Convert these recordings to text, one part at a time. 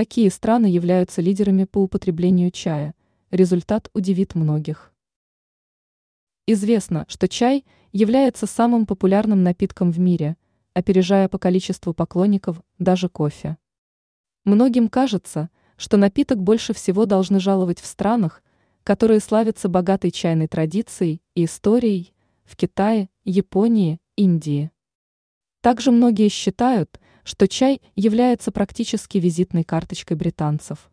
Какие страны являются лидерами по употреблению чая? Результат удивит многих. Известно, что чай является самым популярным напитком в мире, опережая по количеству поклонников даже кофе. Многим кажется, что напиток больше всего должны жаловать в странах, которые славятся богатой чайной традицией и историей, в Китае, Японии, Индии. Также многие считают, что чай является практически визитной карточкой британцев.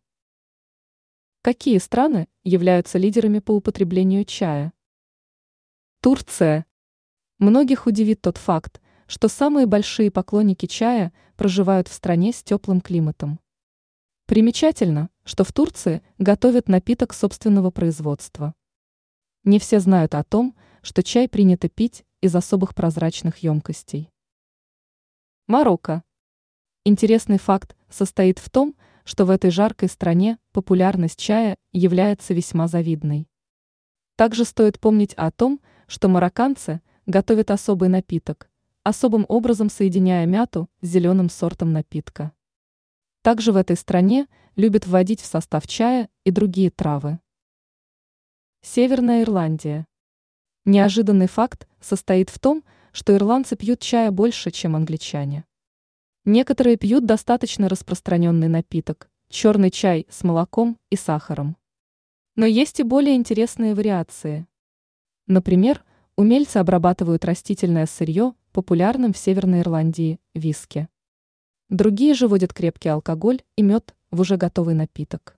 Какие страны являются лидерами по употреблению чая? Турция. Многих удивит тот факт, что самые большие поклонники чая проживают в стране с теплым климатом. Примечательно, что в Турции готовят напиток собственного производства. Не все знают о том, что чай принято пить из особых прозрачных емкостей. Марокко. Интересный факт состоит в том, что в этой жаркой стране популярность чая является весьма завидной. Также стоит помнить о том, что марокканцы готовят особый напиток, особым образом соединяя мяту с зеленым сортом напитка. Также в этой стране любят вводить в состав чая и другие травы. Северная Ирландия. Неожиданный факт состоит в том, что ирландцы пьют чая больше, чем англичане. Некоторые пьют достаточно распространенный напиток – черный чай с молоком и сахаром. Но есть и более интересные вариации. Например, умельцы обрабатывают растительное сырье популярным в Северной Ирландии – виски. Другие же вводят крепкий алкоголь и мед в уже готовый напиток.